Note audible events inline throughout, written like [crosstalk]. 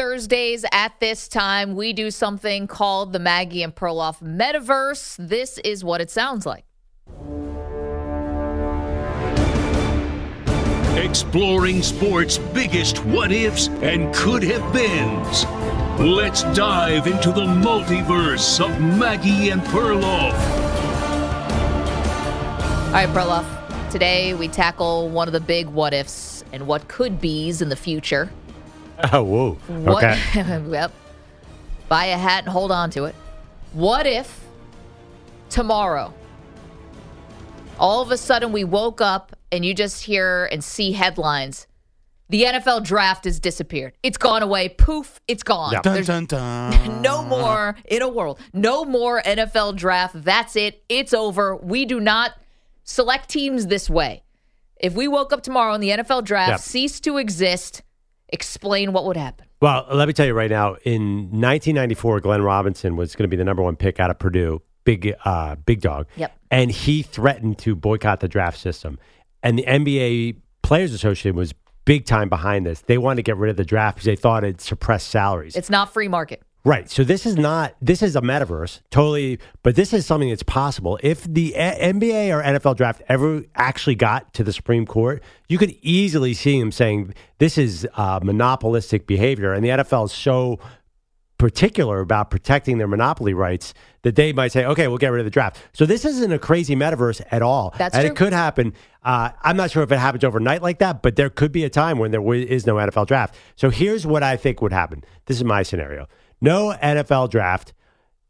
Thursdays at this time, we do something called the Maggie and Perloff Metaverse. This is what it sounds like. Exploring sports' biggest what ifs and could have beens. Let's dive into the multiverse of Maggie and Perloff. All right, Perloff. Today we tackle one of the big what ifs and what could be's in the future. [laughs] Oh, whoa. What, Okay. [laughs] yep. Buy a hat and hold on to it. What if tomorrow, all of a sudden, we woke up and you just hear and see headlines? The NFL draft has disappeared. It's gone away. Poof, it's gone. Yeah. Dun, dun, [laughs] dun. no more in a world. No more NFL draft. That's it. It's over. We do not select teams this way. If we woke up tomorrow and the NFL draft Yep. ceased to exist, explain what would happen. Well, let me tell you right now. In 1994, Glenn Robinson was going to be the number one pick out of Purdue, big, uh, big dog. Yep. And he threatened to boycott the draft system. And the NBA Players Association was big time behind this. They wanted to get rid of the draft because they thought it suppressed salaries. It's not free market. Right. So this is not this is a metaverse, totally, but this is something that's possible. If the A- NBA or NFL draft ever actually got to the Supreme Court, you could easily see them saying this is uh, monopolistic behavior, and the NFL is so particular about protecting their monopoly rights that they might say, okay, we'll get rid of the draft. So this isn't a crazy metaverse at all. That's and true. it could happen. Uh, I'm not sure if it happens overnight like that, but there could be a time when there wi- is no NFL draft. So here's what I think would happen. This is my scenario. No NFL draft.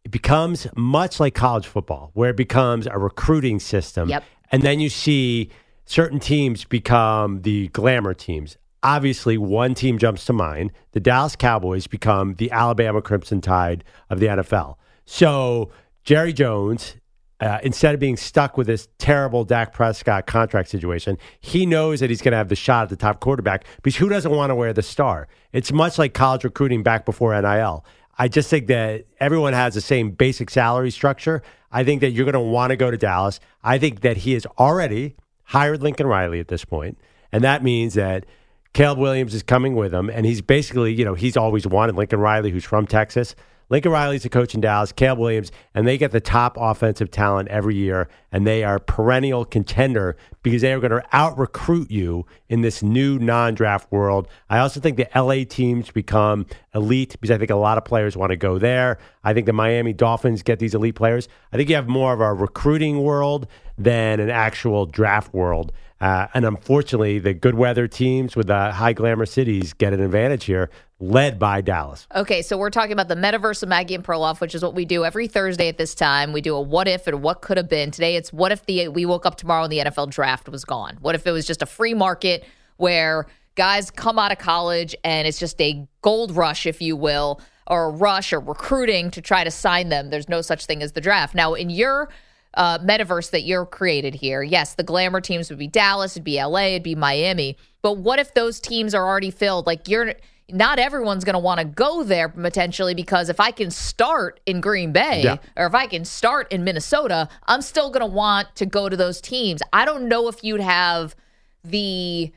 It becomes much like college football, where it becomes a recruiting system. Yep. And then you see certain teams become the glamour teams. Obviously, one team jumps to mind. The Dallas Cowboys become the Alabama Crimson Tide of the NFL. So, Jerry Jones, uh, instead of being stuck with this terrible Dak Prescott contract situation, he knows that he's going to have the shot at the top quarterback because who doesn't want to wear the star? It's much like college recruiting back before NIL. I just think that everyone has the same basic salary structure. I think that you're going to want to go to Dallas. I think that he has already hired Lincoln Riley at this point, and that means that Caleb Williams is coming with him, and he's basically, you know, he's always wanted Lincoln Riley, who's from Texas. Lincoln Riley's the coach in Dallas, Caleb Williams, and they get the top offensive talent every year, and they are perennial contender because they are going to out recruit you in this new non draft world. I also think the LA teams become elite because I think a lot of players want to go there. I think the Miami Dolphins get these elite players. I think you have more of a recruiting world than an actual draft world. Uh, and unfortunately, the good weather teams with the high glamour cities get an advantage here, led by Dallas. Okay, so we're talking about the metaverse of Maggie and Perloff, which is what we do every Thursday at this time. We do a what if and what could have been. Today it's what if the we woke up tomorrow and the NFL draft was gone? What if it was just a free market where guys come out of college and it's just a gold rush, if you will, or a rush or recruiting to try to sign them? There's no such thing as the draft. Now, in your uh, metaverse that you're created here, yes, the glamour teams would be Dallas, it'd be LA, it'd be Miami. But what if those teams are already filled? Like you're not everyone's going to want to go there potentially because if I can start in Green Bay Yeah. or if I can start in Minnesota, I'm still going to want to go to those teams. I don't know if you'd have the,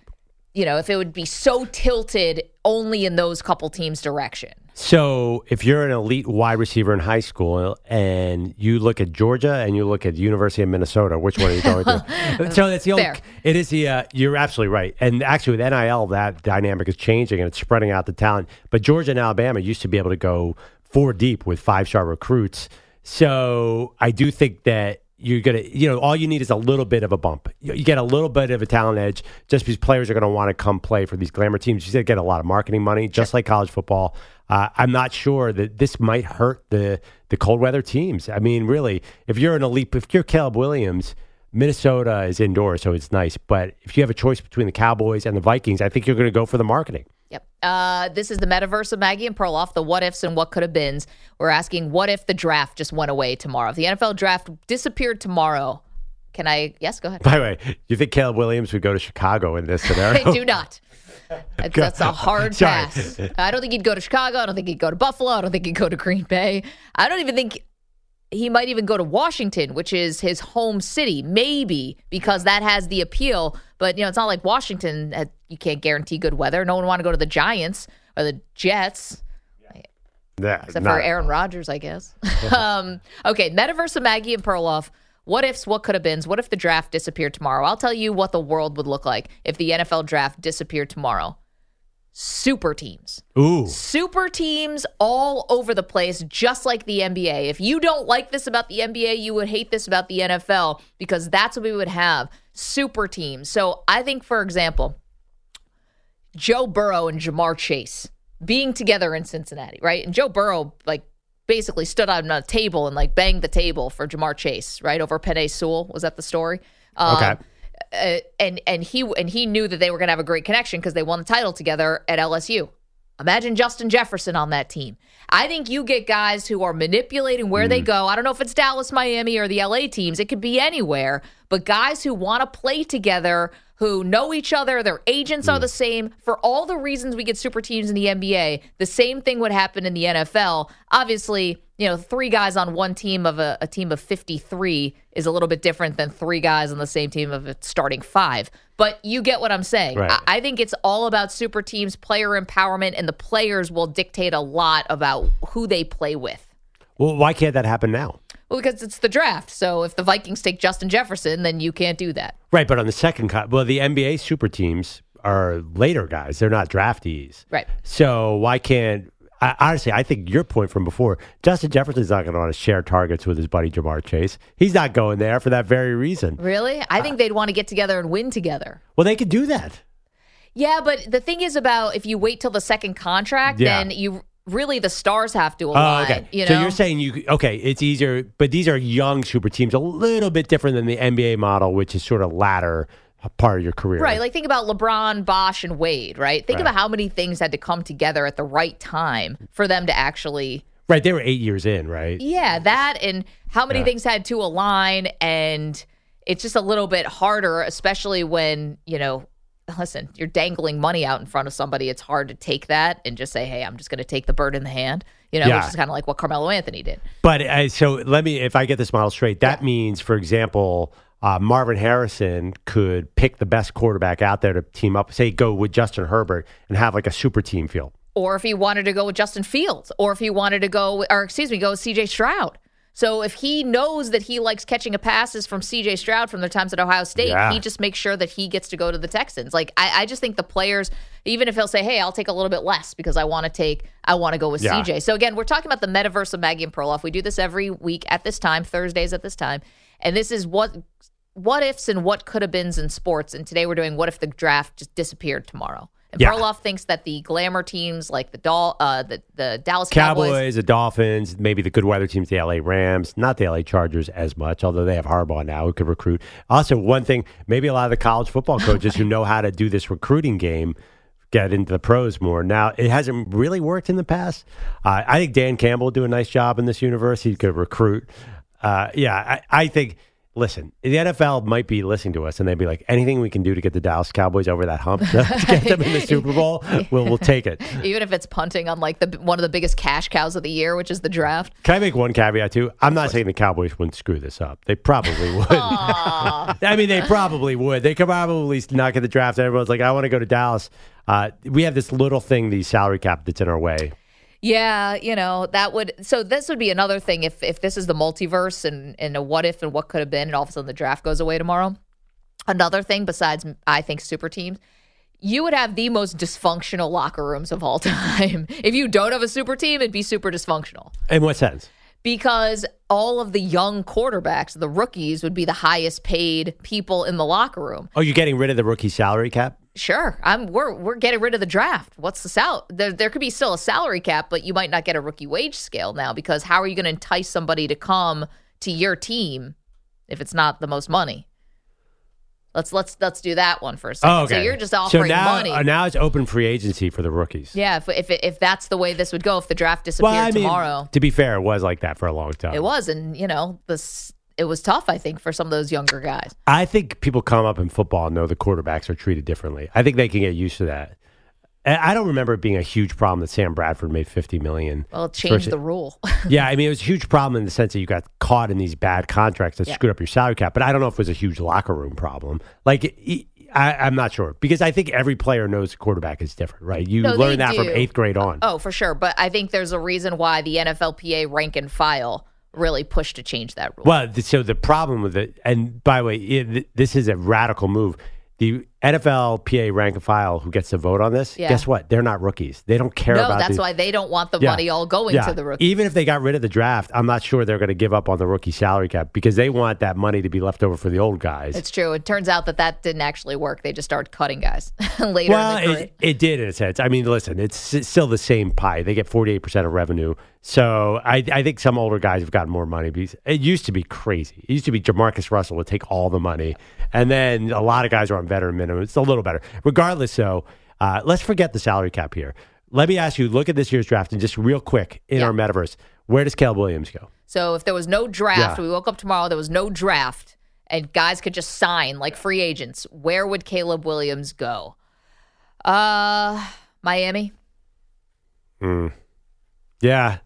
you know, if it would be so tilted only in those couple teams' direction. So, if you're an elite wide receiver in high school and you look at Georgia and you look at the University of Minnesota, which one are you [laughs] going to? so that's the only. Fair. It is the. Uh, you're absolutely right. And actually, with NIL, that dynamic is changing and it's spreading out the talent. But Georgia and Alabama used to be able to go four deep with five star recruits. So I do think that you're gonna, you know, all you need is a little bit of a bump. You, you get a little bit of a talent edge just because players are going to want to come play for these glamour teams. You said get a lot of marketing money, just like college football. Uh, I'm not sure that this might hurt the the cold weather teams. I mean, really, if you're an elite, if you're Caleb Williams, Minnesota is indoors, so it's nice. But if you have a choice between the Cowboys and the Vikings, I think you're going to go for the marketing. Yep. Uh, this is the metaverse of Maggie and Perloff, the what ifs and what could have beens. We're asking, what if the draft just went away tomorrow? If the NFL draft disappeared tomorrow, can I? Yes, go ahead. By the way, do you think Caleb Williams would go to Chicago in this scenario? [laughs] I do not. That's, [laughs] that's a hard Sorry. pass. I don't think he'd go to Chicago. I don't think he'd go to Buffalo. I don't think he'd go to Green Bay. I don't even think he might even go to Washington, which is his home city, maybe because that has the appeal. But you know, it's not like Washington. uh, You can't guarantee good weather. No one want to go to the Giants or the Jets. Yeah, Except for Aaron Rodgers, I guess. [laughs] um, okay, Metaverse of Maggie and Perloff. What ifs, what could have beens? What if the draft disappeared tomorrow? I'll tell you what the world would look like if the NFL draft disappeared tomorrow. Super teams. Ooh, Super teams all over the place, just like the NBA. If you don't like this about the NBA, you would hate this about the NFL because that's what we would have super teams. So I think, for example, Joe Burrow and Ja'Marr Chase being together in Cincinnati, right? And Joe Burrow, like, basically stood on a table and like banged the table for Ja'Marr Chase, right over Penei Sewell. Was that the story? Um, Okay. uh, and and he and he knew that they were going to have a great connection because they won the title together at LSU. Imagine Justin Jefferson on that team. I think you get guys who are manipulating where they go. I don't know if it's Dallas, Miami, or the LA teams. It could be anywhere. But guys who want to play together, who know each other, their agents are hmm. the same. For all the reasons we get super teams in the NBA, the same thing would happen in the NFL. Obviously, you know, three guys on one team of a, a team of 53 is a little bit different than three guys on the same team of a starting five. But you get what I'm saying. Right. I, I think it's all about super teams, player empowerment, and the players will dictate a lot about who they play with. well, why can't that happen now? Well, because it's the draft. So if the Vikings take Justin Jefferson, then you can't do that. Right, but on the second cut, well, the NBA super teams are later guys; they're not draftees. Right. So why can't? I, honestly, I think your point from before, Justin Jefferson's not going to want to share targets with his buddy Ja'Marr Chase. He's not going there for that very reason. Really? I think they'd want to get together and win together. Well, they could do that. Yeah, but the thing is about if you wait till the second contract, Yeah. then you really the stars have to Oh, align. okay. You know? So you're saying you okay? It's easier, but these are young super teams, a little bit different than the NBA model, which is sort of latter part of your career. Right. Like think about LeBron, Bosh, and Wade, right? Think Right. about how many things had to come together at the right time for them to actually right. They were eight years in, right? Yeah, that and how many Yeah. things had to align and it's just a little bit harder, especially when, you know, listen, you're dangling money out in front of somebody. It's hard to take that and just say, Hey, I'm just gonna take the bird in the hand. You know, Yeah. which is kind of like what Carmelo Anthony did. But uh, so let me, if I get this model straight, that means, for example, uh, Marvin Harrison could pick the best quarterback out there to team up, say, go with Justin Herbert and have like a super team feel. or if he wanted to go with Justin Fields, or if he wanted to go, or excuse me, go with CJ Stroud. So if he knows that he likes catching a passes from CJ Stroud from their times at Ohio State, Yeah. he just makes sure that he gets to go to the Texans. Like I, I just think the players, even if he'll say, "Hey, I'll take a little bit less because I want to take, I want to go with Yeah. CJ." So again, we're talking about the metaverse of Maggie and Perloff. We do this every week at this time, Thursdays at this time, and this is what what ifs and what could have beens in sports. And today we're doing what if the draft just disappeared tomorrow. And Yeah. Perloff thinks that the glamour teams like the Dol- uh, the the Dallas Cowboys, Cowboys, the Dolphins, maybe the good weather teams, the LA Rams, not the LA Chargers as much, although they have Harbaugh now who could recruit. Also, one thing, maybe a lot of the college football [laughs] coaches who know how to do this recruiting game get into the pros more. Now, it hasn't really worked in the past. Uh, I think Dan Campbell do a nice job in this university. He could recruit. Uh, yeah, I, I think. Listen, the NFL might be listening to us, and they'd be like, "Anything we can do to get the Dallas Cowboys over that hump [laughs] [laughs] to get them in the Super Bowl, we'll we'll take it." [laughs] even if it's punting on like the one of the biggest cash cows of the year, which is the draft. Can I make one caveat too? I'm not saying the Cowboys wouldn't screw this up. They probably would. I mean, they probably would. They could probably not get the draft. Everyone's like, I want to go to Dallas. Uh, we have this little thing, the salary cap, that's in our way. Yeah, you know that would. So this would be another thing if if this is the multiverse and and a what if and what could have been, and all of a sudden the draft goes away tomorrow. Another thing besides, I think super teams. You would have the most dysfunctional locker rooms of all [laughs] time. if you don't have a super team, it'd be super dysfunctional. In what sense? because all of the young quarterbacks, the rookies, would be the highest paid people in the locker room. Oh, you're getting rid of the rookie salary cap? Sure, I'm. We're we're getting rid of the draft. What's the sal? There, there could be still a salary cap, but you might not get a rookie wage scale now because how are you going to entice somebody to come to your team if it's not the most money? Let's let's let's do that one for a second. Oh, okay. So you're just offering so now, money. uh, now it's open free agency for the rookies. yeah, if, if if that's the way this would go, if the draft disappeared Well, I mean, tomorrow, to be fair, it was like that for a long time. it was, and you know this. It was tough, I think, for some of those younger guys. I think people come up in football and know the quarterbacks are treated differently. I think they can get used to that. And I don't remember it being a huge problem that Sam Bradford made fifty million. Well, it changed versus- the rule. [laughs] Yeah, I mean, it was a huge problem in the sense that you got caught in these bad contracts that Yeah. screwed up your salary cap. But I don't know if it was a huge locker room problem. Like, it- I, I'm not sure because I think every player knows the quarterback is different, right? You No, learn that from eighth grade on. Oh, for sure. But I think there's a reason why the NFLPA rank and file really push to change that rule. Well, so the problem with it, and by the way, it, this is a radical move. The NFL PA rank and file who gets to vote on this, Yeah. guess what? They're not rookies. They don't care no, about that's the- why they don't want the Yeah. money all going Yeah. to the rookies. Even if they got rid of the draft, I'm not sure they're going to give up on the rookie salary cap because they want that money to be left over for the old guys. It's true. It turns out that that didn't actually work. They just started cutting guys [laughs] later well, it, it did in a sense. I mean, listen, it's s- still the same pie. They get 48% of revenue. So I, I think some older guys have gotten more money. Because it used to be crazy. It used to be JaMarcus Russell would take all the money. And then a lot of guys are on veteran minimum. It's a little better. Regardless, though, uh, let's forget the salary cap here. Let me ask you look at this year's draft and just real quick in Yeah. our metaverse, where does Caleb Williams go? So if there was no draft, Yeah. we woke up tomorrow, there was no draft, and guys could just sign like free agents, where would Caleb Williams go? Uh, Miami. Hmm. Yeah.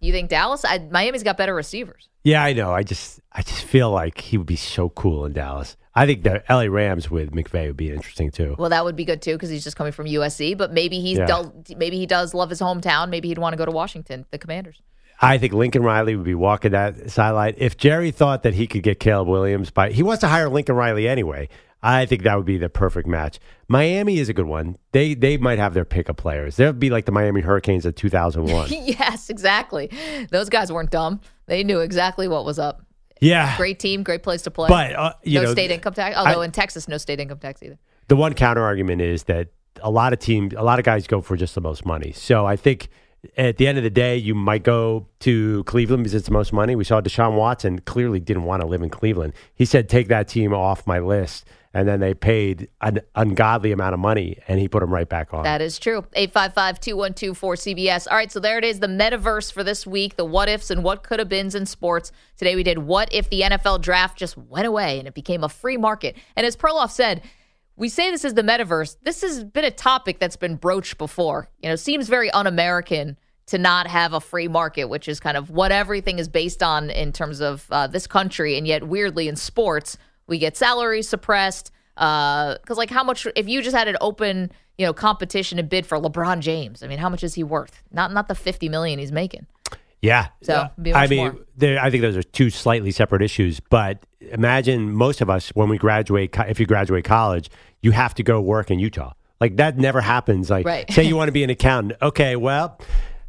You think Dallas? I, Miami's got better receivers. Yeah, I know. I just I just feel like he would be so cool in Dallas. I think the LA Rams with McVay would be interesting too. Well, that would be good too because he's just coming from USC. But maybe he's Yeah. dull, maybe he does love his hometown. Maybe he'd want to go to Washington, the Commanders. I think Lincoln Riley would be walking that sideline. If Jerry thought that he could get Caleb Williams by he wants to hire Lincoln Riley anyway. I think that would be the perfect match. Miami is a good one. They they might have their pick of players. They'd be like the Miami Hurricanes of 2001. [laughs] yes, exactly. Those guys weren't dumb. They knew exactly what was up. Yeah. Great team, great place to play. But uh, you no know, state income tax. Although in Texas, no state income tax either. the one counter argument is that a lot of teams, a lot of guys go for just the most money. So I think at the end of the day, you might go to Cleveland because it's the most money. We saw Deshaun Watson clearly didn't want to live in Cleveland. He said, "Take that team off my list," and then they paid an ungodly amount of money, and he put him right back on. That is true. 855 212 4CBS. All right, so there it is, the metaverse for this week, the what ifs and what could have beens in sports. Today we did what if the NFL draft just went away and it became a free market. And as Perloff said, we say this is the metaverse. This has been a topic that's been broached before. You know, seems very un American to not have a free market, which is kind of what everything is based on in terms of uh, this country. And yet, weirdly, in sports, we get salaries suppressed. Because, like, how much, if you just had an open, you know, competition and bid for LeBron James, I mean, how much is he worth? Not not the 50 million he's making. Yeah. So, Uh, be I mean, more. I think those are two slightly separate issues. But imagine most of us, when we graduate, if you graduate college, you have to go work in Utah. Like that never happens. Like, Right. say you [laughs] want to be an accountant. Okay, well,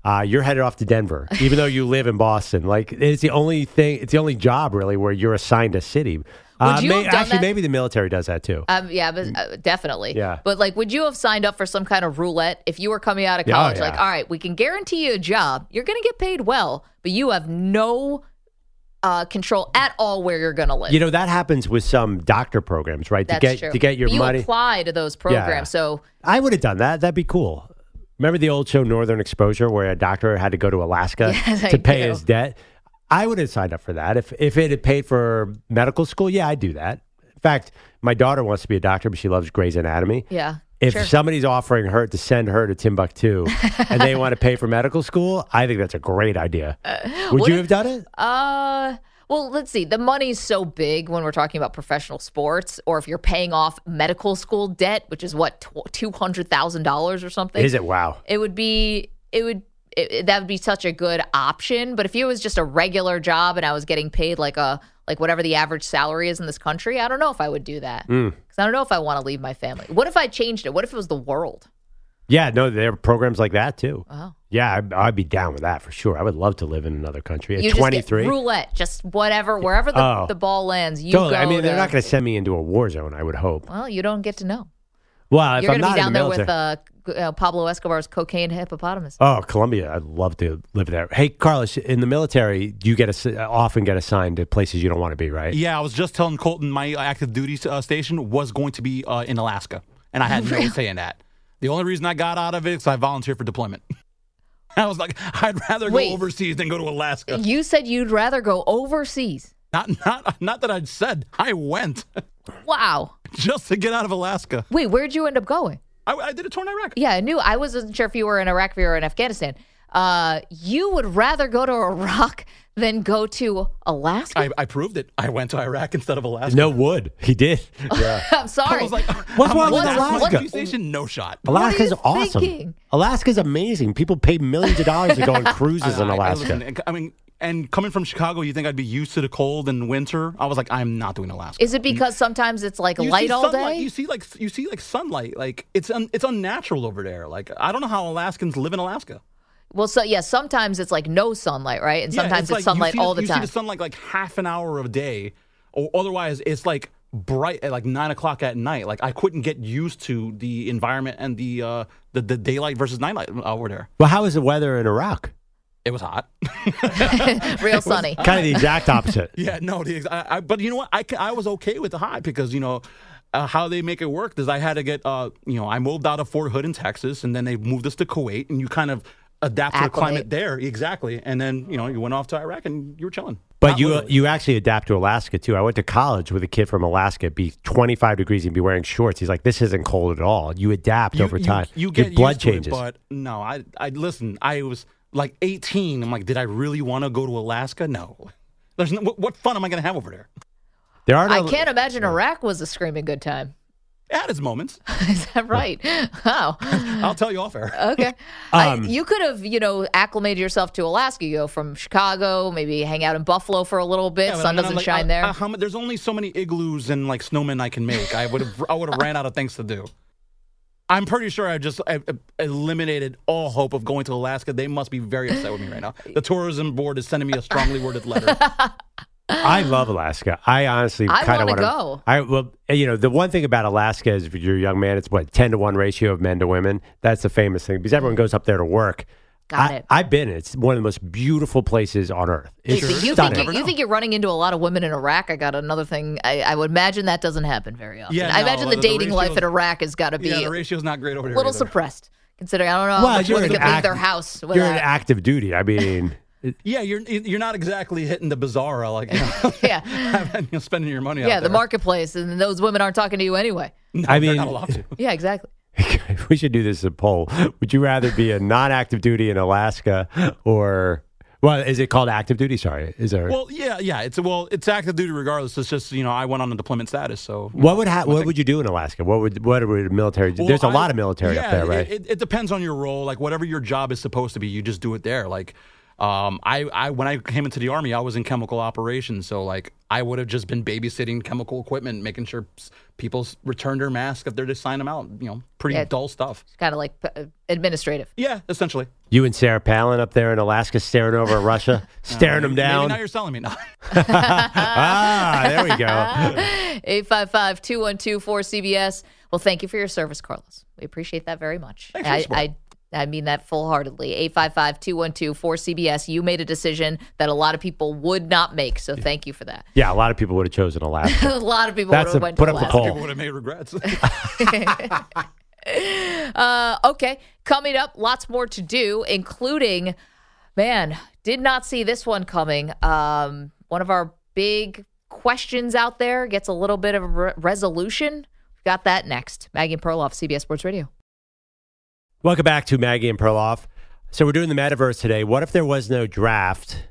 uh, you're headed off to Denver, even though you live in Boston. Like, it's the only thing, it's the only job really where you're assigned a city. Uh, you may- have done actually, that? maybe the military does that too. Um, yeah, but uh, definitely. Yeah. But like, would you have signed up for some kind of roulette if you were coming out of Yeah, oh, college? yeah. Like, all right, we can guarantee you a job. You're going to get paid well, but you have no uh, control at all where you're going to live. you know that happens with some doctor programs, right? That's to get true. to get your you money. apply to those programs. So I would have done that. That'd be cool. Remember the old show Northern Exposure where a doctor had to go to Alaska [laughs] Yes, I to pay do. his debt? I would have signed up for that. If if it had paid for medical school, yeah, I'd do that. In fact, my daughter wants to be a doctor, but she loves Grey's Anatomy. yeah, If sure. somebody's offering her to send her to Timbuktu [laughs] and they want to pay for medical school, I think that's a great idea. Would you if- have done it? Uh, well, let's see. The money's so big when we're talking about professional sports, or if you're paying off medical school debt, which is what two hundred thousand dollars or something. Is it? Wow. it would be it would it, that would be such a good option but if it was just a regular job and i was getting paid like a like whatever the average salary is in this country i don't know if i would do that because i don't know if i want to leave my family what if i changed it what if it was the world Yeah, no, there are programs like that too. oh Yeah, I'd, I'd be down with that for sure. I would love to live in another country. At you just get 23. roulette just whatever wherever the, Oh. the ball lands you Totally. go I mean, they're to- not going to send me into a war zone, I would hope. well you don't get to know Well, if you're I'm gonna not be down the there with uh, uh, pablo escobar's cocaine hippopotamus oh, Colombia, I'd love to live there. Hey, Carlos, in the military, you get ass- often get assigned to places you don't want to be, right? Yeah, I was just telling Colton my active duty uh, station was going to be uh, in Alaska, and I had no say in that. The only reason I got out of it is I volunteered for deployment. [laughs] I was like, I'd rather go overseas than go to Alaska. you said you'd rather go overseas Not, not, not that I'd said. I went [laughs] wow just to get out of Alaska. wait where'd you end up going I, I did a tour in Iraq. Yeah, I knew. I wasn't sure if you were in Iraq, if you were in Afghanistan. Uh, you would rather go to Iraq than go to Alaska? I, I proved it. I went to Iraq instead of Alaska. No wood. He did. [laughs] Yeah. I'm sorry. I was like, [laughs] What's wrong with like, Alaska? Alaska? Station, no shot. Alaska's you awesome. thinking? Alaska's amazing. People pay millions of dollars to go on [laughs] cruises in I- I- Alaska. listen, I mean, and coming from Chicago, you think I'd be used to the cold and winter? I was like, I'm not doing Alaska. Is it because sometimes it's like You light all sunlight- day? You see like you see like sunlight. Like it's un, it's unnatural over there. Like I don't know how Alaskans live in Alaska. well, so yeah, sometimes it's like no sunlight, right? And Yeah, sometimes it's, like you sunlight see all the you time. You see the sunlight like half an hour of a day, or otherwise it's like bright at like nine o'clock at night. Like I couldn't get used to the environment and the uh the, the daylight versus nightlight over there. Well, how is the weather in Iraq? It was hot. [laughs] Real sunny. Kind of the exact opposite. [laughs] Yeah, no, the, ex- I, I, but you know what? I, I was okay with the hot because you know uh, how they make it work is I had to get uh you know I moved out of Fort Hood in Texas and then they moved us to Kuwait and you kind of adapt to the climate there exactly and then you know you went off to Iraq and you were chilling. But Not you literally. you actually adapt to Alaska too. I went to college with a kid from Alaska. Be 25 degrees and be wearing shorts. He's like, this isn't cold at all. You adapt over time. You, Your get blood used to it, changes. but no, I I listen. I was like 18. I'm like, did I really want to go to Alaska? No. There's no, what, what fun am I going to have over there? there are I can't imagine Iraq was a screaming good time. It had its moments. [laughs] Is that right? Wow. [laughs] I'll tell you off air. Okay. [laughs] I, Um, you could have, you know, acclimated yourself to Alaska. You go from Chicago, maybe hang out in Buffalo for a little bit. Yeah, Sun I'm- I'm doesn't like, shine I- there. I- how there's only so many igloos and like snowmen I can make. I would have I would have ran out of things to do. I'm pretty sure I just I, I eliminated all hope of going to Alaska. They must be very upset with me right now. The tourism board is sending me a strongly worded letter. [laughs] I love Alaska. I honestly kind of wanna want go. I well, you know, the one thing about Alaska is if you're a young man, it's what 10 to 1 ratio of men to women. That's the famous thing because everyone goes up there to work. Got I, it. I've been. It's one of the most beautiful places on earth. It's So you think you, you, think you're running into a lot of women in Iraq? I got another thing. I, I would imagine that doesn't happen very often. Yeah, I no, imagine the the dating life in Iraq has got to be yeah, the a ratio's not great over there. little either. suppressed. Considering I don't know how Well, much you're women an could leave their house You're in active duty. I mean, [laughs] it- Yeah, you're you're not exactly hitting the bazaar like you [laughs] know, [laughs] yeah, you know, spending your money. out yeah, the marketplace, and those women aren't talking to you anyway. I mean, not allowed to. Yeah, exactly. [laughs] we should do this as a poll. Would you rather be a non-active duty in Alaska or well, is it called active duty? Sorry, is there? Well, yeah, yeah. It's well, it's active duty regardless. It's just you know I went on a deployment status, so what would ha- what would you do in Alaska? What would what would military? do? There's a lot of military yeah, up there, right? It, it depends on your role. Like whatever your job is supposed to be, you just do it there. Like, um, I, I when I came into the army, I was in chemical operations, so like I would have just been babysitting chemical equipment, making sure s- people s- return their mask if they're just sign them out. You know, pretty Yeah. dull stuff. Kind of like uh, administrative. Yeah, essentially. you and Sarah Palin up there in Alaska, staring over at Russia, [laughs] [laughs] staring them Maybe down. now you're selling me. No. [laughs] ah, there we go. 855 212 4CBS. Well, thank you for your service, Carlos. We appreciate that very much. Thanks for I, support. I, I mean that full heartedly. 855 212 4CBS. You made a decision that a lot of people would not make. So thank you for that. Yeah, a lot of people would have chosen Alaska. [laughs] a lot of people That's would have a- went put to up the Alaska. poll. People would have made regrets. [laughs] [laughs] Uh, okay, coming up, lots more to do, including, man, did not see this one coming. Um, one of our big questions out there gets a little bit of re- resolution. We've got that next. Maggie and Perloff, CBS Sports Radio. Welcome back to Maggie and Perloff. So we're doing the metaverse today. What if there was no draft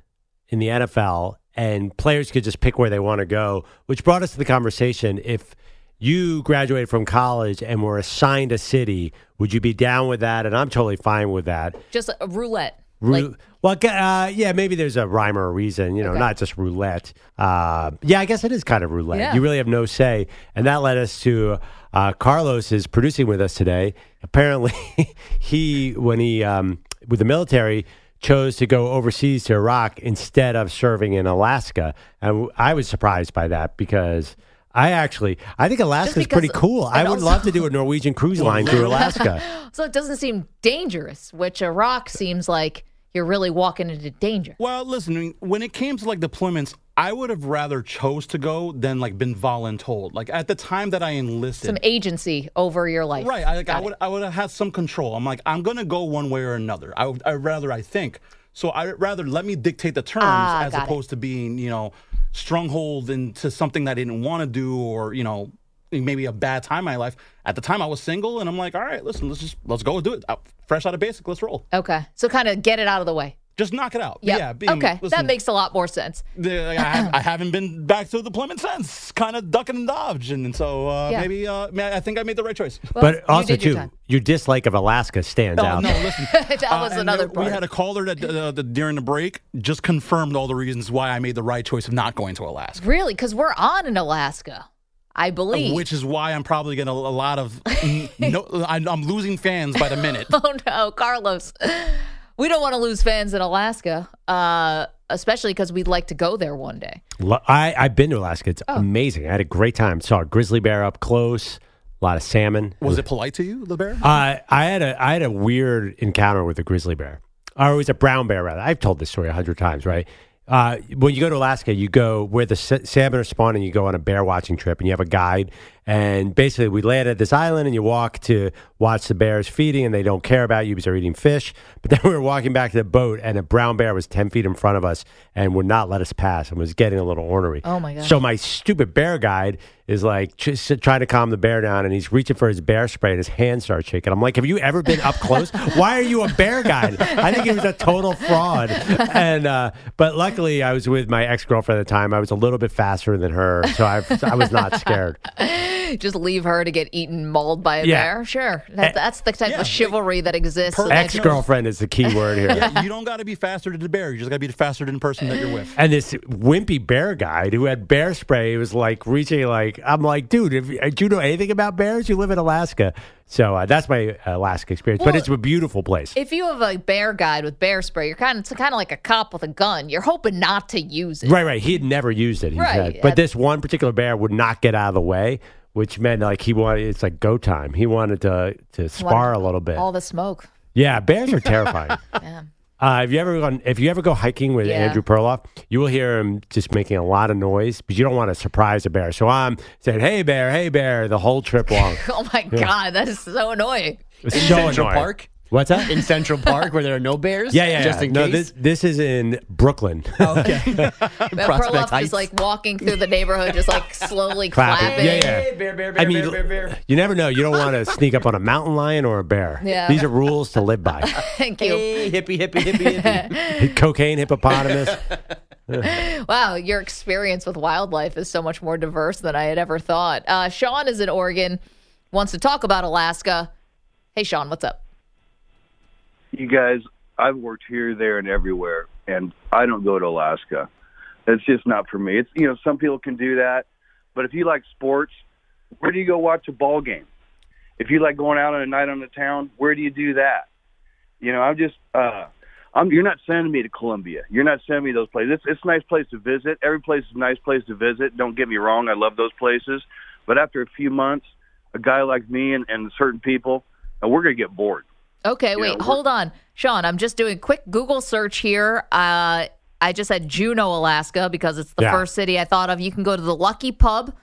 in the NFL and players could just pick where they want to go? Which brought us to the conversation: if you graduated from college and were assigned a city, would you be down with that? And I'm totally fine with that. Just a roulette. Ru- Like, well, uh, yeah, maybe there's a rhyme or a reason, you know, Okay. not just roulette. Uh, yeah, I guess it is kind of roulette. Yeah. You really have no say. And that led us to uh, Carlos is producing with us today. Apparently, [laughs] he, when he, um, with the military, chose to go overseas to Iraq instead of serving in Alaska. And I was surprised by that because. I actually, I think Alaska's because- pretty cool. I would also- love to do a Norwegian cruise line through [laughs] Alaska. so it doesn't seem dangerous, which Iraq seems like you're really walking into danger. Well, listen, I mean, when it came to like deployments, I would have rather chose to go than like been voluntold. Like at the time that I enlisted, Some agency over your life. right? I, like, I it. would I would have had some control. I'm like, I'm gonna go one way or another. I would I'd rather I think. So I'd rather let me dictate the terms Ah, as got it. opposed to being you know stronghold into something that I didn't want to do or you know maybe a bad time in my life. At the time, I was single, and I'm like, all right, listen, let's just let's go do it. Fresh out of basic, let's roll. Okay. So kind of get it out of the way. Just knock it out. Yep. Yeah. being- okay. listen, that makes a lot more sense. the, I, have, I haven't been back to the deployment since, kind of ducking and dodging, and so uh, Yeah. maybe uh, I think I made the right choice. Well, but also did your too, time. your dislike of Alaska stands No, out. no, listen. [laughs] That was and another there- We had a caller that uh, the, during the break just confirmed all the reasons why I made the right choice of not going to Alaska. Really? Because we're on in Alaska, I believe. Which is why I'm probably getting a, a lot of [laughs] no. I'm, I'm losing fans by the minute. [laughs] oh no, Carlos. We don't want to lose fans in Alaska, uh, especially because we'd like to go there one day. I, I've been to Alaska. It's Oh. amazing. I had a great time. Saw a grizzly bear up close, a lot of salmon. Was it polite to you, the bear? Uh, I had a I had a weird encounter with a grizzly bear, or it was a brown bear rather. I've told this story a hundred times, right? Uh, when you go to Alaska, you go where the salmon are spawning. You go on a bear watching trip, and you have a guide. And basically, we land at this island, and you walk to watch the bears feeding, and they don't care about you because they're eating fish. But then [laughs] we were walking back to the boat, and a brown bear was ten feet in front of us and would not let us pass, and was getting a little ornery. Oh, my god! So my stupid bear guide is like just trying to calm the bear down, and he's reaching for his bear spray, and his hands start shaking. I'm like, "Have you ever been up close? Why are you a bear guide?" I think he was a total fraud. [laughs] And uh, but luckily, I was with my ex girlfriend at the time. I was a little bit faster than her, so I, I was not scared. [laughs] Just leave her to get eaten, mauled by a Yeah. bear? Sure. That, eh, that's the type yeah, of chivalry that exists. per- Ex girlfriend is the key word here. yeah, you don't got to be faster than the bear. You just got to be faster than the person that you're with. And this wimpy bear guy who had bear spray was like reaching, like I'm like, dude, if, uh, do you know anything about bears? You live in Alaska, so uh, that's my Alaska experience. but it's a beautiful place. If you have a bear guide with bear spray, you're kind of it's kind of like a cop with a gun. You're hoping not to use it. Right, right. He had never used it. He Right, said. But this one particular bear would not get out of the way, which meant like he wanted. It's like go time. He wanted to to spar a little bit. All the smoke. yeah, bears are terrifying. [laughs] Yeah. Uh, if you ever gone, if you ever go hiking with Yeah. Andrew Perloff, you will hear him just making a lot of noise, but you don't want to surprise a bear. So I'm saying, "Hey bear, hey bear," the whole trip long. [laughs] Oh my god, that is so annoying. It's so Central annoying. Park? What's that? in Central Park where there are no bears. yeah, yeah, Just yeah. in no, case. this this is in Brooklyn. [laughs] okay. [laughs] But Prospect Perloff Heights. just like walking through the neighborhood, just like slowly Clapping. clapping. Yeah, yeah. Hey, bear, bear, bear, I mean, bear, bear, bear. you never know. You don't want to [laughs] sneak up on a mountain lion or a bear. Yeah. These are rules to live by. Thank you. Hey, hippie, hippie, hippie, hippie. Cocaine hippopotamus. Wow, your experience with wildlife is so much more diverse than I had ever thought. Uh, Sean is in Oregon, wants to talk about Alaska. Hey, Sean, what's up? You guys, I've worked here, there, and everywhere, and I don't go to Alaska. It's just not for me. It's you know some people can do that, but if you like sports, where do you go watch a ball game? If you like going out on a night on the town, where do you do that? You know, I'm just uh I'm you're not sending me to Colombia. You're not sending me those places. It's it's a nice place to visit. Every place is a nice place to visit. Don't get me wrong, I love those places. But after a few months, a guy like me and, and certain people, we're gonna get bored. Okay, wait, we're- hold on. Sean, I'm just doing a quick Google search here. Uh, I just said Juneau, Alaska, because it's the Yeah. first city I thought of. You can go to the Lucky Pub.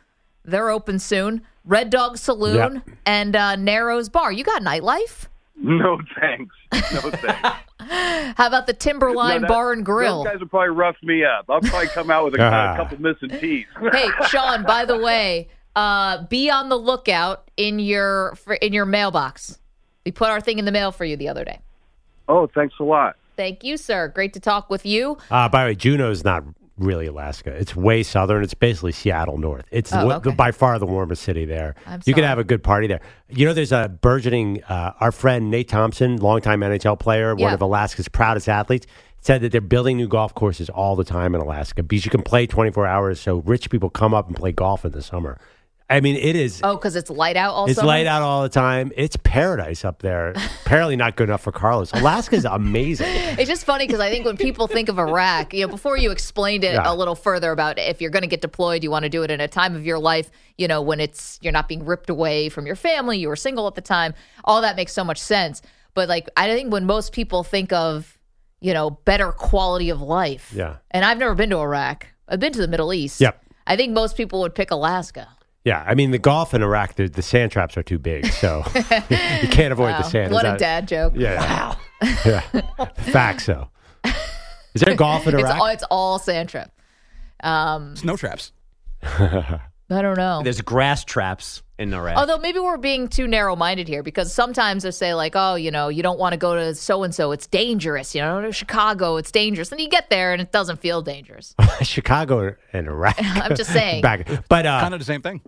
They're open soon. Red Dog Saloon Yep. and uh, Narrows Bar. You got nightlife? No thanks. No thanks. [laughs] How about the Timberline No, that- Bar and Grill? Those guys will probably rough me up. I'll probably come out with a, Ah. a [laughs] couple missing teeth. hey, [laughs] Sean, by the way, uh, be on the lookout in your in your mailbox. We put our thing in the mail for you the other day. oh, thanks a lot. Thank you, sir. Great to talk with you. Uh, by the way, Juneau's not really Alaska. It's way southern. It's basically Seattle north. It's Oh, the- okay. by far the warmest city there. I'm you can have a good party there. You know, there's a burgeoning. Uh, our friend Nate Thompson, longtime NHL player, Yeah. one of Alaska's proudest athletes, said that they're building new golf courses all the time in Alaska because you can play 24 hours. So rich people come up and play golf in the summer. I mean, it is. Oh, because it's light out all It's summer? light out all the time. It's paradise up there. [laughs] Apparently not good enough for Carlos. Alaska's amazing. [laughs] It's just funny because I think when people think of Iraq, you know, before you explained it Yeah. a little further about if you're going to get deployed, you want to do it in a time of your life, you know, when it's you're not being ripped away from your family, you were single at the time. All that makes so much sense. But like, I think when most people think of, you know, better quality of life, Yeah. And I've never been to Iraq. I've been to the Middle East. Yep. I think most people would pick Alaska. Yeah, I mean the golf in Iraq, the, the sand traps are too big, so [laughs] [laughs] you can't avoid the sand. Is What a that- dad joke. Yeah. Wow. [laughs] yeah. Facts, so. Is there golf in It's Iraq? all, it's all sand trap. Um, Snow traps. I don't know. There's grass traps in Iraq. Although maybe we're being too narrow minded here because sometimes they say, like, oh, you know, you don't want to go to so and so, it's dangerous. You know, Chicago, it's dangerous. And you get there and it doesn't feel dangerous. [laughs] Chicago and Iraq. [laughs] I'm just saying. [laughs] Back, but uh, Kind of the same thing.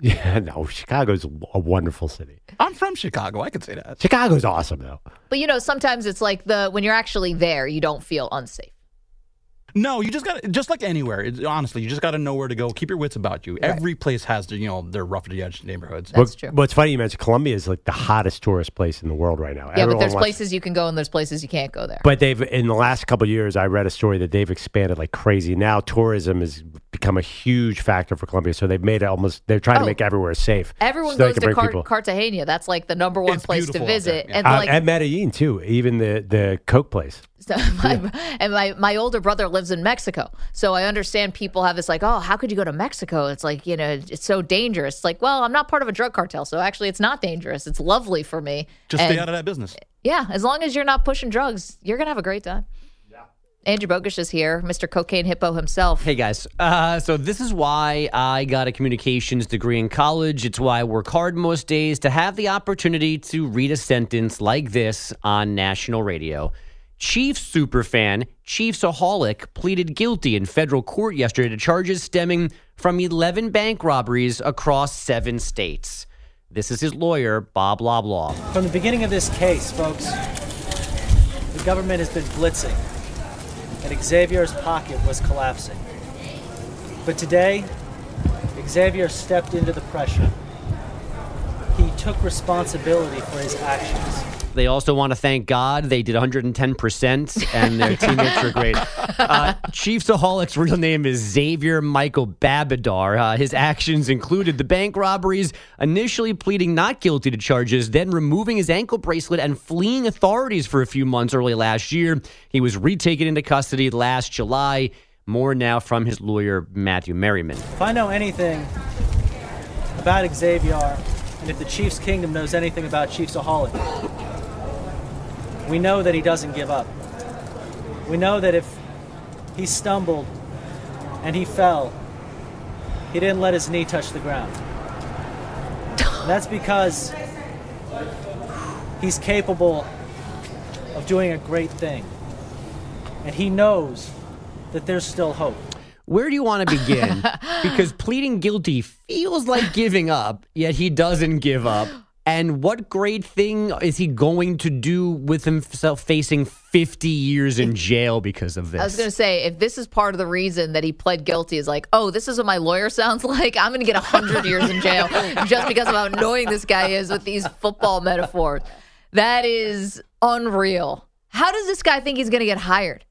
yeah, no, Chicago's a wonderful city. I'm from Chicago. I can say that. Chicago's awesome though. But, you know, sometimes it's like the when you're actually there, you don't feel unsafe. No, you just got just like anywhere. It, honestly, you just got to know where to go. Keep your wits about you. Every place has their, you know, their rough to the edge neighborhoods. That's What- true. What's funny you mentioned Colombia is like the hottest tourist place in the world right now. Yeah, but there's wants- places you can go and there's places you can't go there. But they've in the last couple of years, I read a story that they've expanded like crazy. Now tourism has become a huge factor for Colombia, so they've made it almost. They're trying Oh. to make everywhere safe. Everyone so goes to Car- Cartagena. That's like the number one It's place to beautiful there, visit. yeah. And Uh, like at Medellin too, even the the Coke place. [laughs] So my, and my, my older brother lives in Mexico. So I understand people have this like, oh, how could you go to Mexico? It's like, you know, it's so dangerous. It's like, well, I'm not part of a drug cartel. So actually, it's not dangerous. It's lovely for me. Just And, stay out of that business. Yeah, as long as you're not pushing drugs, you're going to have a great time. Yeah. Andrew Bogish is here, Mr. Cocaine Hippo himself. Hey guys, uh, so this is why I got a communications degree in college. It's why I work hard most days to have the opportunity to read a sentence like this on national radio. Chiefs superfan, Chiefsaholic, pleaded guilty in federal court yesterday to charges stemming from 11 bank robberies across seven states. This is his lawyer, Bob Loblaw. From the beginning of this case, folks, the government has been blitzing, and Xavier's pocket was collapsing. But today, Xavier stepped into the pressure. He took responsibility for his actions. They also want to thank God. They did 110%, and their [laughs] teammates were great. Uh, Chiefsaholic's real name is Xavier Michael Babudar. Uh, his actions included the bank robberies, initially pleading not guilty to charges, then removing his ankle bracelet and fleeing authorities for a few months early last year. He was retaken into custody last July. More now from his lawyer, Matthew Merriman. If I know anything about Xavier, and if the Chiefs Kingdom knows anything about Chiefsaholic, we know that he doesn't give up. We know that if he stumbled and he fell, he didn't let his knee touch the ground. And that's because he's capable of doing a great thing. And he knows that there's still hope. Where do you want to begin? [laughs] because pleading guilty feels like giving up, yet he doesn't give up. And what great thing is he going to do with himself facing 50 years in jail because of this? I was going to say, if this is part of the reason that he pled guilty, is like, oh, this is what my lawyer sounds [laughs] like. I'm going to get 100 years in jail [laughs] just because of how annoying this guy is with these football metaphors. That is unreal. How does this guy think he's going to get hired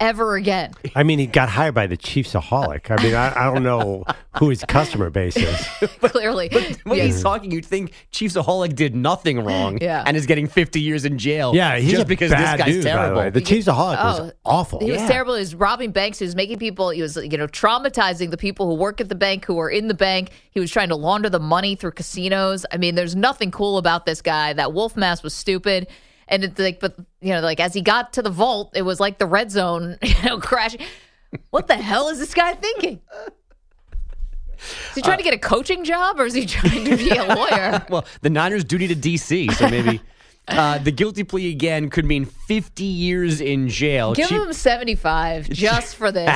ever again? I mean, he got hired by the Chiefsaholic. I mean, I, I don't know who his customer base is. [laughs] Clearly. when Yeah. he's talking, you'd think Chiefsaholic did nothing wrong Yeah. and is getting 50 years in jail. Yeah, he's just a because bad this guy's dude, by the terrible. way. The Chiefsaholic was Oh, awful. He was terrible. He was robbing banks. He was making people. He was, you know, traumatizing the people who work at the bank, who are in the bank. He was trying to launder the money through casinos. I mean, there's nothing cool about this guy. That wolf mask was stupid. And it's like, but you know, like as he got to the vault, it was like the red zone, [laughs] you know, crashing. What the hell is this guy thinking? Is he trying to get a coaching job, or is he trying to be a lawyer? [laughs] well, the Niners do need a DC, so maybe uh, the guilty plea again could mean 50 years in jail. Give Chief- him 75 [laughs] just for this.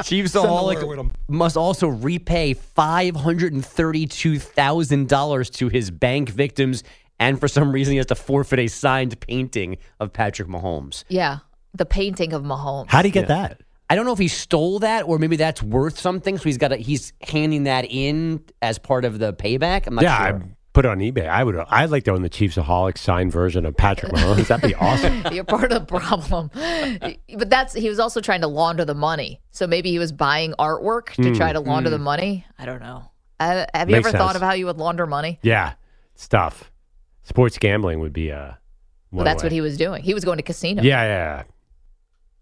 Chiefsaholic lawyer with must also repay $532,000 to his bank victims, and for some reason, he has to forfeit a signed painting of Patrick Mahomes. Yeah, the painting of Mahomes. How'd he get that? I don't know if he stole that or maybe that's worth something, so he's got to, he's handing that in as part of the payback. I'm not yeah, sure. I put it on eBay. I would. I'd like to own the Chiefsaholic signed version of Patrick Mahomes. That'd be awesome. [laughs] You're part of the problem. But that's he was also trying to launder the money. So maybe he was buying artwork to try to launder the money. I don't know. Uh, have you Makes ever thought sense. of how you would launder money? Yeah, stuff. Sports gambling would be uh. Well, that's what he was doing. He was going to casinos. Yeah, yeah.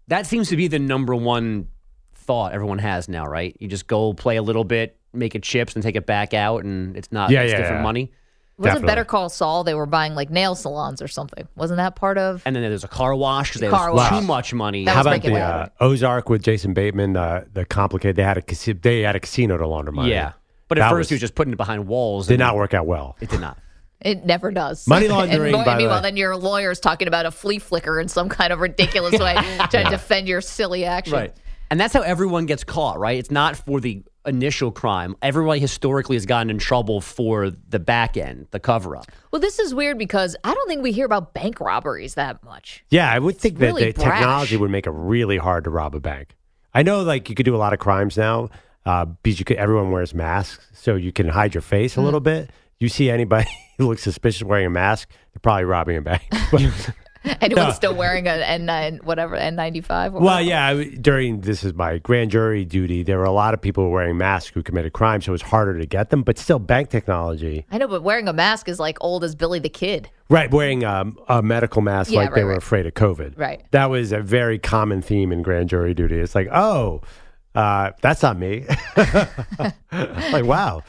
That seems to be the number one thought everyone has now, right? You just go play a little bit, make it chips, and take it back out, and it's not Yeah, it's yeah, different yeah. money. Wasn't Definitely. Better Call Saul? They were buying like nail salons or something. Wasn't that part of? And then there's a car wash because they Car have wash. too much money. That How about the uh, Ozark with Jason Bateman? Uh, the complicated. They had a casi- they had a casino to launder money. yeah. But at That first was- he was just putting it behind walls. did and not work out well. It did not. It never does. Money [laughs] And laundering, the meanwhile, way. then your lawyer's talking about a flea flicker in some kind of ridiculous way, [laughs] trying to defend your silly action. Right. And that's how everyone gets caught, right? It's not for the initial crime. Everybody historically has gotten in trouble for the back end, the cover up. Well, this is weird because I don't think we hear about bank robberies that much. Yeah, I would think that really the brash. technology would make it really hard to rob a bank. I know, like you could do a lot of crimes now uh, because you could. Everyone wears masks, so you can hide your face a Mm. little bit. You see anybody [laughs] who looks suspicious wearing a mask, they're probably robbing a bank. [laughs] [laughs] Anyone No. still wearing an N9, whatever, N95? or well, whatever? yeah. I- During this is my grand jury duty. There were a lot of people wearing masks who committed crimes, so it was harder to get them. But still, bank technology, I know, but wearing a mask is like old as Billy the Kid. right? Wearing um, a medical mask Yeah, like they were right. afraid of COVID. Right. That was a very common theme in grand jury duty. It's like, oh, uh, that's not me. like, wow,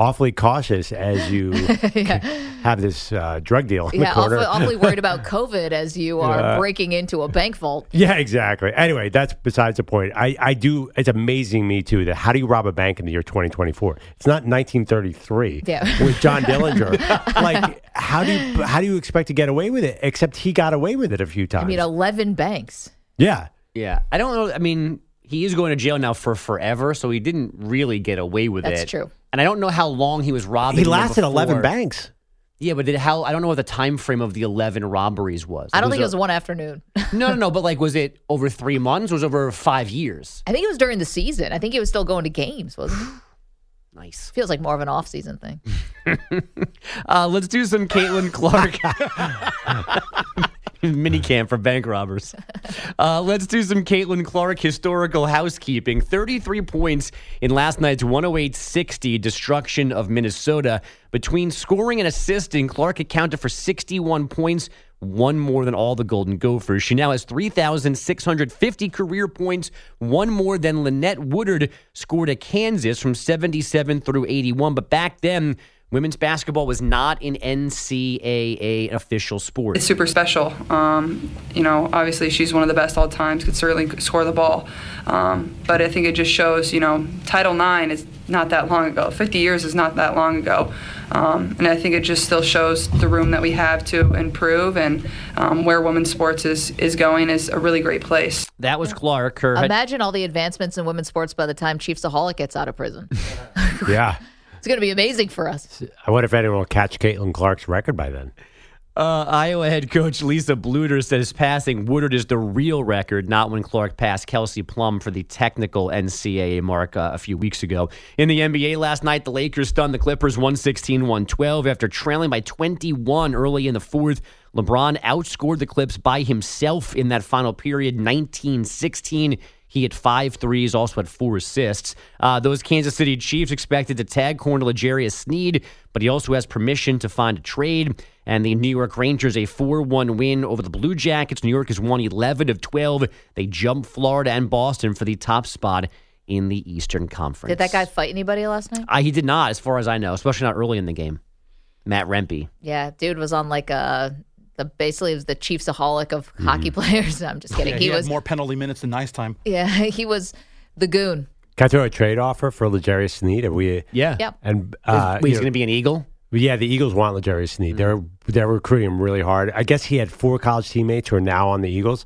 awfully cautious as you [laughs] have this uh, drug deal in Yeah, the corner. awfully, awfully worried about [laughs] COVID as you are breaking into a bank vault. Yeah, exactly. Anyway, that's besides the point. I, I do. It's amazing me too that how do you rob a bank in the year 2024? It's not 1933 Yeah. with John Dillinger. [laughs] like, how do you how do you expect to get away with it? Except he got away with it a few times. I mean, 11 banks. yeah, Yeah. I don't know. I mean, he is going to jail now for forever, so he didn't really get away with That's it. That's true. And I don't know how long he was robbing. he them lasted 11 banks. Yeah, but did how? I don't know what the time frame of the 11 robberies was. I don't think it a- was one afternoon. [laughs] No, no, no. But like, was it over three months? Or was it over five years? I think it was during the season. I think he was still going to games, wasn't he? [sighs] Nice. Feels like more of an off-season thing. [laughs] Uh, let's do some Caitlin Clark [laughs] [laughs] mini camp for bank robbers. [laughs] Uh, let's do some Caitlin Clark historical housekeeping. 33 points in last night's 108 60 destruction of Minnesota. Between scoring and assisting, Clark accounted for 61 points, one more than all the Golden Gophers. She now has 3,650 career points, one more than Lynette Woodard scored at Kansas from 77 through 81. But back then, women's basketball was not an NCAA official sport. It's super special. Um, you know, obviously she's one of the best all times. Could certainly score the ball, um, but I think it just shows. You know, Title IX is not that long ago. 50 years is not that long ago, um, and I think it just still shows the room that we have to improve and um, where women's sports is is going is a really great place. That was Clark. Her head- Imagine all the advancements in women's sports by the time ChiefsAholic gets out of prison. [laughs] Yeah. It's going to be amazing for us. I wonder if anyone will catch Caitlin Clark's record by then. Uh, Iowa head coach Lisa Bluder says passing Woodard is the real record, not when Clark passed Kelsey Plum for the technical NCAA mark uh, a few weeks ago. In the NBA last night, the Lakers stunned the Clippers 116 112 after trailing by 21 early in the fourth. LeBron outscored the Clips by himself in that final period 19 16. He had five threes, also had four assists. Uh, those Kansas City Chiefs expected to tag corner L'Jarius Sneed, but he also has permission to find a trade. And the New York Rangers a 4 1 win over the Blue Jackets. New York has won 11 of 12. They jump Florida and Boston for the top spot in the Eastern Conference. Did that guy fight anybody last night? Uh, he did not, as far as I know, especially not early in the game. Matt Rempe. Yeah, dude was on like a the basically was the ChiefsAholic of hockey [laughs] players. I'm just kidding. Yeah, he, he, was had more penalty minutes than nice time. yeah, [laughs] he was the goon. Can I throw a trade offer for L'Jarius Sneed? Are we? Yeah. Yep. And uh, Wait, he's going to be an Eagle? Yeah, the Eagles want L'Jarius Sneed. They're they're recruiting him really hard. I guess he had four college teammates who are now on the Eagles.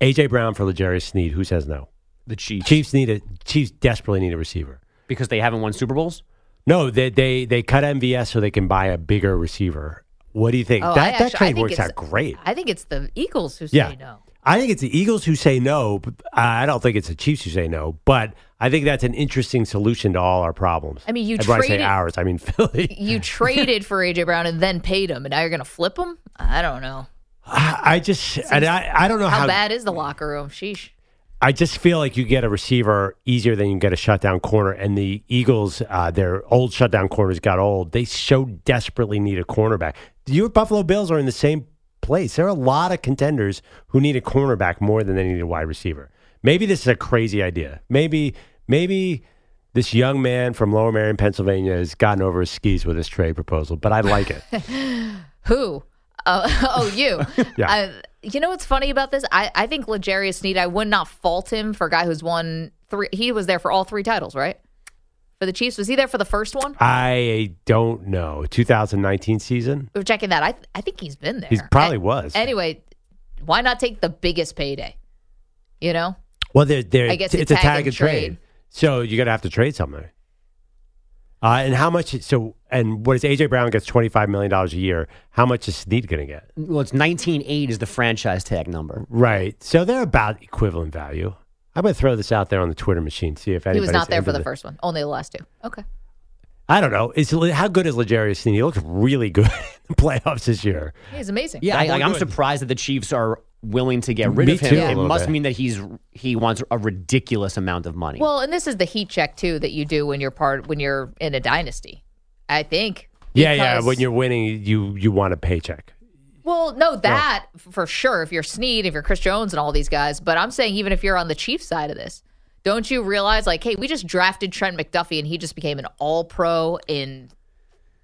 AJ Brown for L'Jarius Sneed. Who says no? The Chiefs. Chiefs need a Chiefs desperately need a receiver. Because they haven't won Super Bowls? No, they they they cut MVS so they can buy a bigger receiver. What do you think? Oh, that I that actually- trade works out great. I think it's the Eagles who say Yeah. no. I think it's the Eagles who say no. But I don't think it's the Chiefs who say no. But I think that's an interesting solution to all our problems. I mean, you and when I say ours, I mean [laughs] Philly. You [laughs] traded for AJ Brown and then paid him, and now you're going to flip him? I don't know. I, I just and I, I don't know How how, bad is the locker room? Sheesh. I just feel like you get a receiver easier than you get a shutdown corner. And the Eagles, uh, their old shutdown corners got old. They so desperately need a cornerback. Your Buffalo Bills are in the same place. There are a lot of contenders who need a cornerback more than they need a wide receiver. Maybe this is a crazy idea. Maybe, maybe This young man from Lower Merion, Pennsylvania, has gotten over his skis with this trade proposal, but I like it. [laughs] Who? Uh, [laughs] oh, you. [laughs] Yeah. Uh, you know what's funny about this? I, I think L'Jarius Sneed, I would not fault him for a guy who's won three. He was there for all three titles, right? For the Chiefs. Was he there for the first one? I don't know. 2019 season? We're checking that. I, I think he's been there. He probably was. Anyway, why not take the biggest payday? You know? Well, they're, they're, I guess it's it's a tag tag and and trade. trade. So you're to have to trade something. Uh, and how much? So, and what is AJ Brown gets $25 million a year? How much is Sneed going to get? Well, it's 19.8 is the franchise tag number. Right. So they're about equivalent value. I'm going to throw this out there on the Twitter machine, see if He was not there for the first one, only the last two. Okay. I don't know. Is how good is L'Jarius Sneed? He looks really good [laughs] in the playoffs this year. He's amazing. Yeah, I, like, I'm surprised that the Chiefs are willing to get rid Me of him. too, a It little must bit. mean that he's he wants a ridiculous amount of money. Well, and this is the heat check too that you do when you're part when you're in a dynasty. I think. Yeah, yeah. Because- When you're winning, you you want a paycheck. Well, no, that for sure. If you're Sneed, if you're Chris Jones, and all these guys, but I'm saying even if you're on the Chiefs side of this, don't you realize like, hey, we just drafted Trent McDuffie and he just became an All Pro in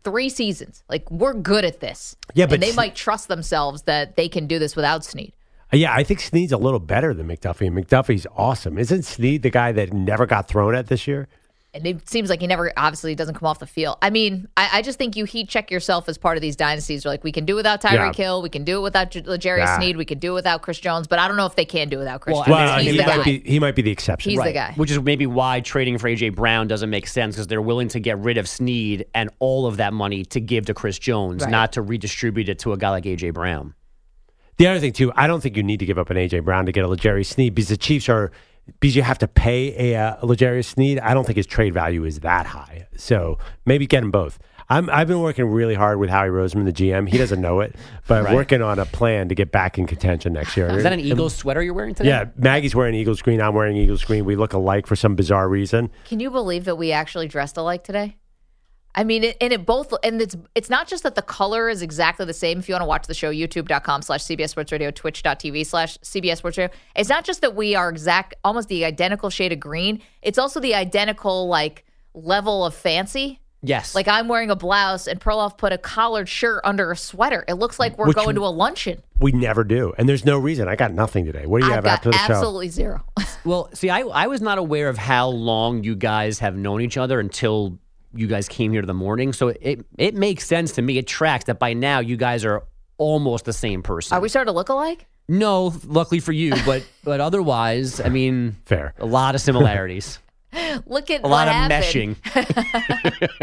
three seasons. Like we're good at this. Yeah, but and they S- might trust themselves that they can do this without Sneed. Uh, Yeah, I think Sneed's a little better than McDuffie. and McDuffie's awesome. Isn't Sneed the guy that never got thrown at this year? And it seems like he never obviously doesn't come off the field. I mean, I, I just think you heat check yourself as part of these dynasties. You're like, we can do without Tyreek Yeah. Hill, we can do it without J- L'Jarius Yeah. Sneed, we can do it without Chris Jones, but I don't know if they can do it without Chris Well, Jones. Well, He's he the might guy. be he might be the exception. He's the guy. Which is maybe why trading for AJ Brown doesn't make sense because they're willing to get rid of Sneed and all of that money to give to Chris Jones, Right. not to redistribute it to a guy like AJ Brown. The other thing too, I don't think you need to give up an AJ Brown to get a L'Jarius Sneed because the Chiefs are because you have to pay a, uh, L'Jarius Sneed. I don't think his trade value is that high. So maybe get them both. I'm, I've been working really hard with Howie Roseman, the GM. He doesn't know it, but Right. working on a plan to get back in contention next year. Is that an Eagles sweater you're wearing today? Yeah, Maggie's wearing Eagles green. I'm wearing Eagles green. We look alike for some bizarre reason. Can you believe that we actually dressed alike today? I mean, it, and it both, and it's it's not just that the color is exactly the same. If you want to watch the show, youtube.com slash CBS Sports Radio, twitch.tv slash CBS Sports Radio. It's not just that we are exact, almost the identical shade of green. It's also the identical, like, level of fancy. Yes. Like, I'm wearing a blouse and Perloff put a collared shirt under a sweater. It looks like we're Which- going to a luncheon. We never do, and there's no reason. I got nothing today. What do you I've have after the show? absolutely zero. [laughs] Well, see, I, I was not aware of how long you guys have known each other until you guys came here to the morning. So it it makes sense to me. It tracks that by now you guys are almost the same person. Are we starting to look alike? no, luckily for you, but [laughs] but otherwise, I mean, Fair. a lot of similarities, [laughs] Look at a what lot of happened. meshing.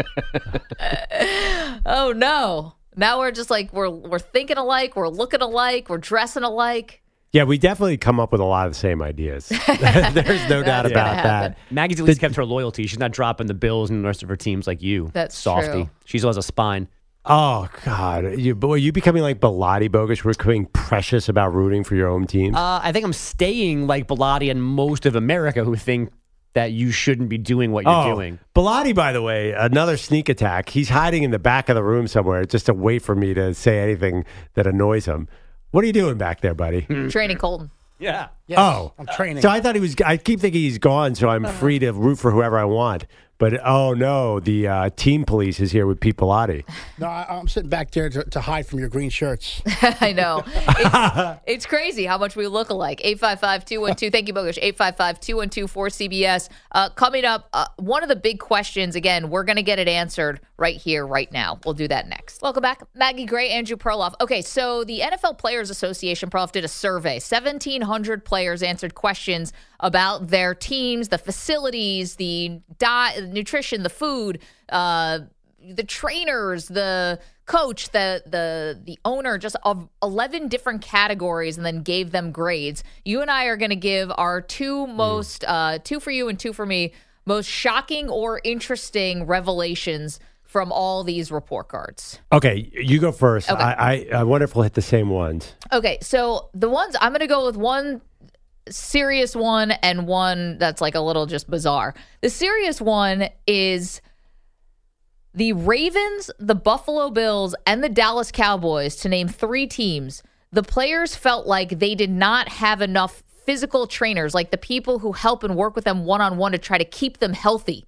[laughs] Oh no. Now we're just like we're we're thinking alike, we're looking alike, we're dressing alike. Yeah, we definitely come up with a lot of the same ideas. [laughs] There's no doubt about happen. that. Maggie's at least kept her loyalty. She's not dropping the Bills and the rest of her teams like you. That's softy. true. She still has a spine. Oh God, you boy, you becoming like Bilotti bogus. We're becoming precious about rooting for your own team. Uh, I think I'm staying like Bilotti and most of America who think that you shouldn't be doing what you're oh, doing. Bilotti, by the way, another sneak attack. He's hiding in the back of the room somewhere just to wait for me to say anything that annoys him. What are you doing back there, buddy? Training Colton. Yeah. Yes, Oh, I'm training. So I thought he was. I keep thinking he's gone, so I'm free to root for whoever I want. But oh no, the uh, team police is here with Pete Bilotti. no, I, I'm sitting back there to, to hide from your green shirts. [laughs] I know. It's, [laughs] it's crazy how much we look alike. 855-212. Thank you, Bogus. 855-212 for CBS. Uh, coming up, uh, one of the big questions, again, we're going to get it answered right here, right now. We'll do that next. Welcome back. Maggie Gray, Andrew Perloff. Okay, so the NFL Players Association, Perloff, did a survey. 1,700 players answered questions about their teams, the facilities, the diet, nutrition, the food, uh, the trainers, the coach, the the the owner, just of eleven different categories, and then gave them grades. You and I are going to give our two most, uh, two for you and two for me, most shocking or interesting revelations from all these report cards. Okay, you go first. Okay. I, I I wonder if we'll hit the same ones. Okay, so the ones I'm going to go with one serious one and one that's like a little just bizarre. The serious one is the Ravens, the Buffalo Bills, and the Dallas Cowboys, to name three teams. The players felt like they did not have enough physical trainers, like the people who help and work with them one on one to try to keep them healthy.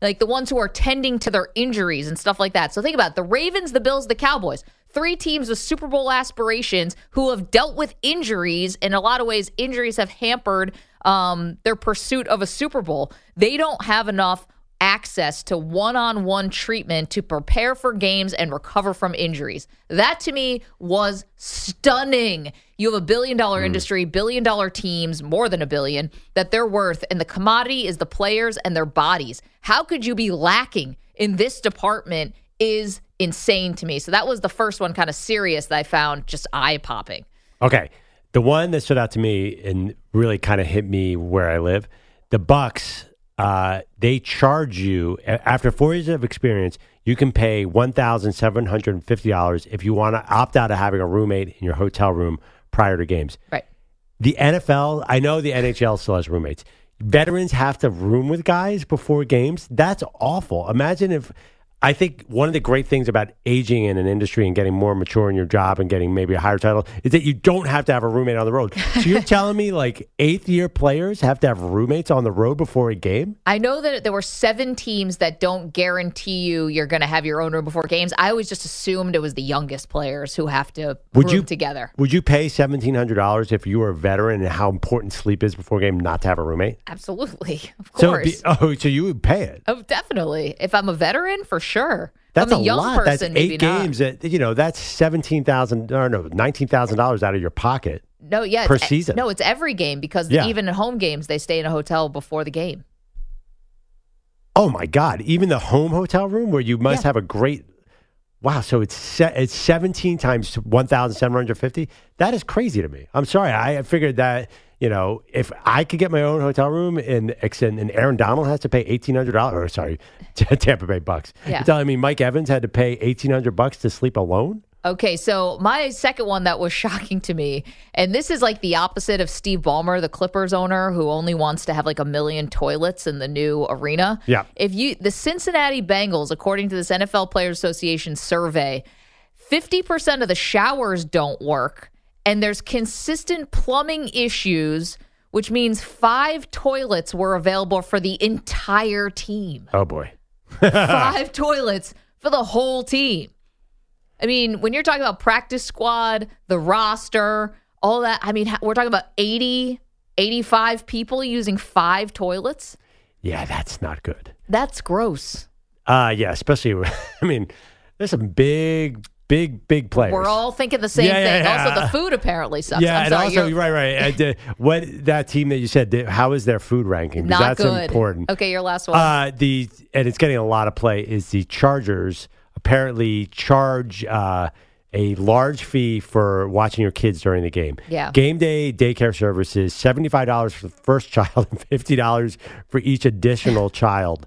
like the ones who are tending to their injuries and stuff like that. So think about it. the Ravens, the Bills, the Cowboys. Three teams with Super Bowl aspirations who have dealt with injuries. In a lot of ways, injuries have hampered um, their pursuit of a Super Bowl. They don't have enough access to one on one treatment to prepare for games and recover from injuries. That to me was stunning. You have a billion dollar industry, billion dollar teams, more than a billion, that they're worth, and the commodity is the players and their bodies. How could you be lacking in this department is insane to me. So that was the first one kind of serious that I found just eye popping. Okay. The one that stood out to me and really kind of hit me where I live, the Bucks, uh, they charge you after four years of experience, you can pay one thousand seven hundred and fifty dollars if you want to opt out of having a roommate in your hotel room prior to games. Right. The NFL, I know the NHL still has roommates. Veterans have to room with guys before games. That's awful. Imagine if I think one of the great things about aging in an industry and getting more mature in your job and getting maybe a higher title is that you don't have to have a roommate on the road. [laughs] So you're telling me like eighth year players have to have roommates on the road before a game? I know that there were seven teams that don't guarantee you you're going to have your own room before games. I always just assumed it was the youngest players who have to Would room you- together. Would you pay seventeen hundred dollars if you were a veteran and how important sleep is before a game not to have a roommate? Absolutely, of course. it'd be- [laughs] oh, so you would pay it? oh, definitely. If I'm a veteran, for sure. That's a, lot. person. that's eight games. That you know, that's seventeen thousand or no, nineteen thousand dollars out of your pocket. No, yeah, per season. No, it's every game because Yeah. even at home games they stay in a hotel before the game. Oh my God! Even the home hotel room where you must Yeah. have a great. Wow, so it's se- it's seventeen times one thousand seven hundred fifty. That is crazy to me. I'm sorry. I figured that you know if I could get my own hotel room and extend, and Aaron Donald has to pay eighteen hundred dollars. Or sorry, [laughs] Tampa Bay Bucks. Yeah. You're telling me Mike Evans had to pay eighteen hundred bucks to sleep alone? Okay, so my second one that was [laughs] shocking to me, and this is like the opposite of Steve Ballmer, the Clippers owner, who only wants to have like a million toilets in the new arena. Yeah. If you, the Cincinnati Bengals, according to this NFL Players Association survey, 50% of the showers don't work, and there's consistent plumbing issues, which means five toilets were available for the entire team. Oh boy. five [laughs] toilets for the whole team. I mean, when you're talking about practice squad, the roster, all that, I mean, we're talking about 80, 85 people using five toilets. Yeah, that's not good. That's gross. Uh yeah, especially. [laughs] I mean, there's some big, big, big players. We're all thinking the same Yeah, yeah, thing. yeah. Also, the food apparently sucks. Yeah, I'm and sorry, also you're right, right. Uh, [laughs] what that team that you said? How is their food ranking? not that's good. important. Okay, your last one. Uh, the and it's getting a lot of play. Is the Chargers apparently charge uh, a large fee for watching your kids during the game? Yeah. Game day daycare services seventy five dollars for the first [laughs] child and fifty dollars for each additional [laughs] child.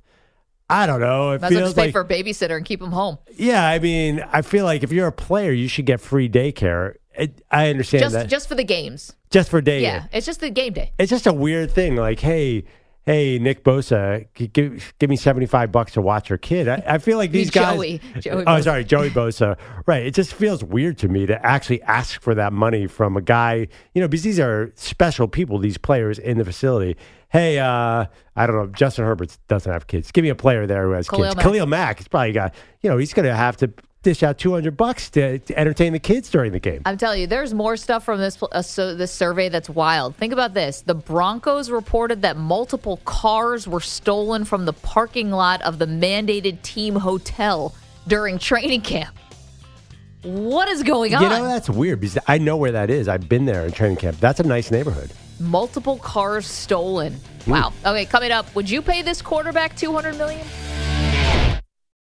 I don't know. It Might as well feels pay like for a babysitter and keep them home. yeah. I mean, I feel like if you're a player, you should get free daycare. It, I understand Just, that just for the games. just for day. Yeah, it's just the game day. it's just a weird thing. Like, hey, hey, Nick Bosa, give, give me seventy five bucks to watch your kid. I, I feel like [laughs] these guys. Joey. [laughs] Joey oh, Bosa. sorry, Joey Bosa. Right. It just feels weird to me to actually ask for that money from a guy. You know, because these are special people. These players in the facility. Hey, uh, I don't know. Justin Herbert doesn't have kids. Give me a player there who has Khalil kids. Mack. Khalil Mack. He's probably got. You know, he's going to have to dish out two hundred bucks to, to entertain the kids during the game. I'm telling you, there's more stuff from this uh, so this survey that's wild. Think about this: the Broncos reported that multiple cars were stolen from the parking lot of the mandated team hotel during training camp. What is going on? You know, that's weird because I know where that is. I've been there in training camp. That's a nice neighborhood. Multiple cars stolen. Hmm. Wow. Okay, coming up, would you pay this quarterback 200 million?